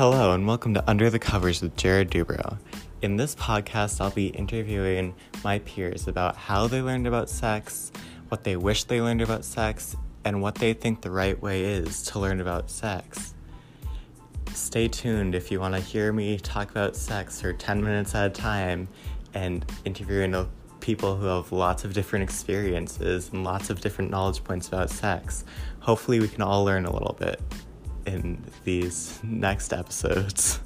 Hello, and welcome to Under the Covers with Jared Dubrow. In this podcast, I'll be interviewing my peers about how they learned about sex, what they wish they learned about sex, and what they think the right way is to learn about sex. Stay tuned if you want to hear me talk about sex for 10 minutes at a time and interviewing people who have lots of different experiences and lots of different knowledge points about sex. Hopefully, we can all learn a little bit in these next episodes.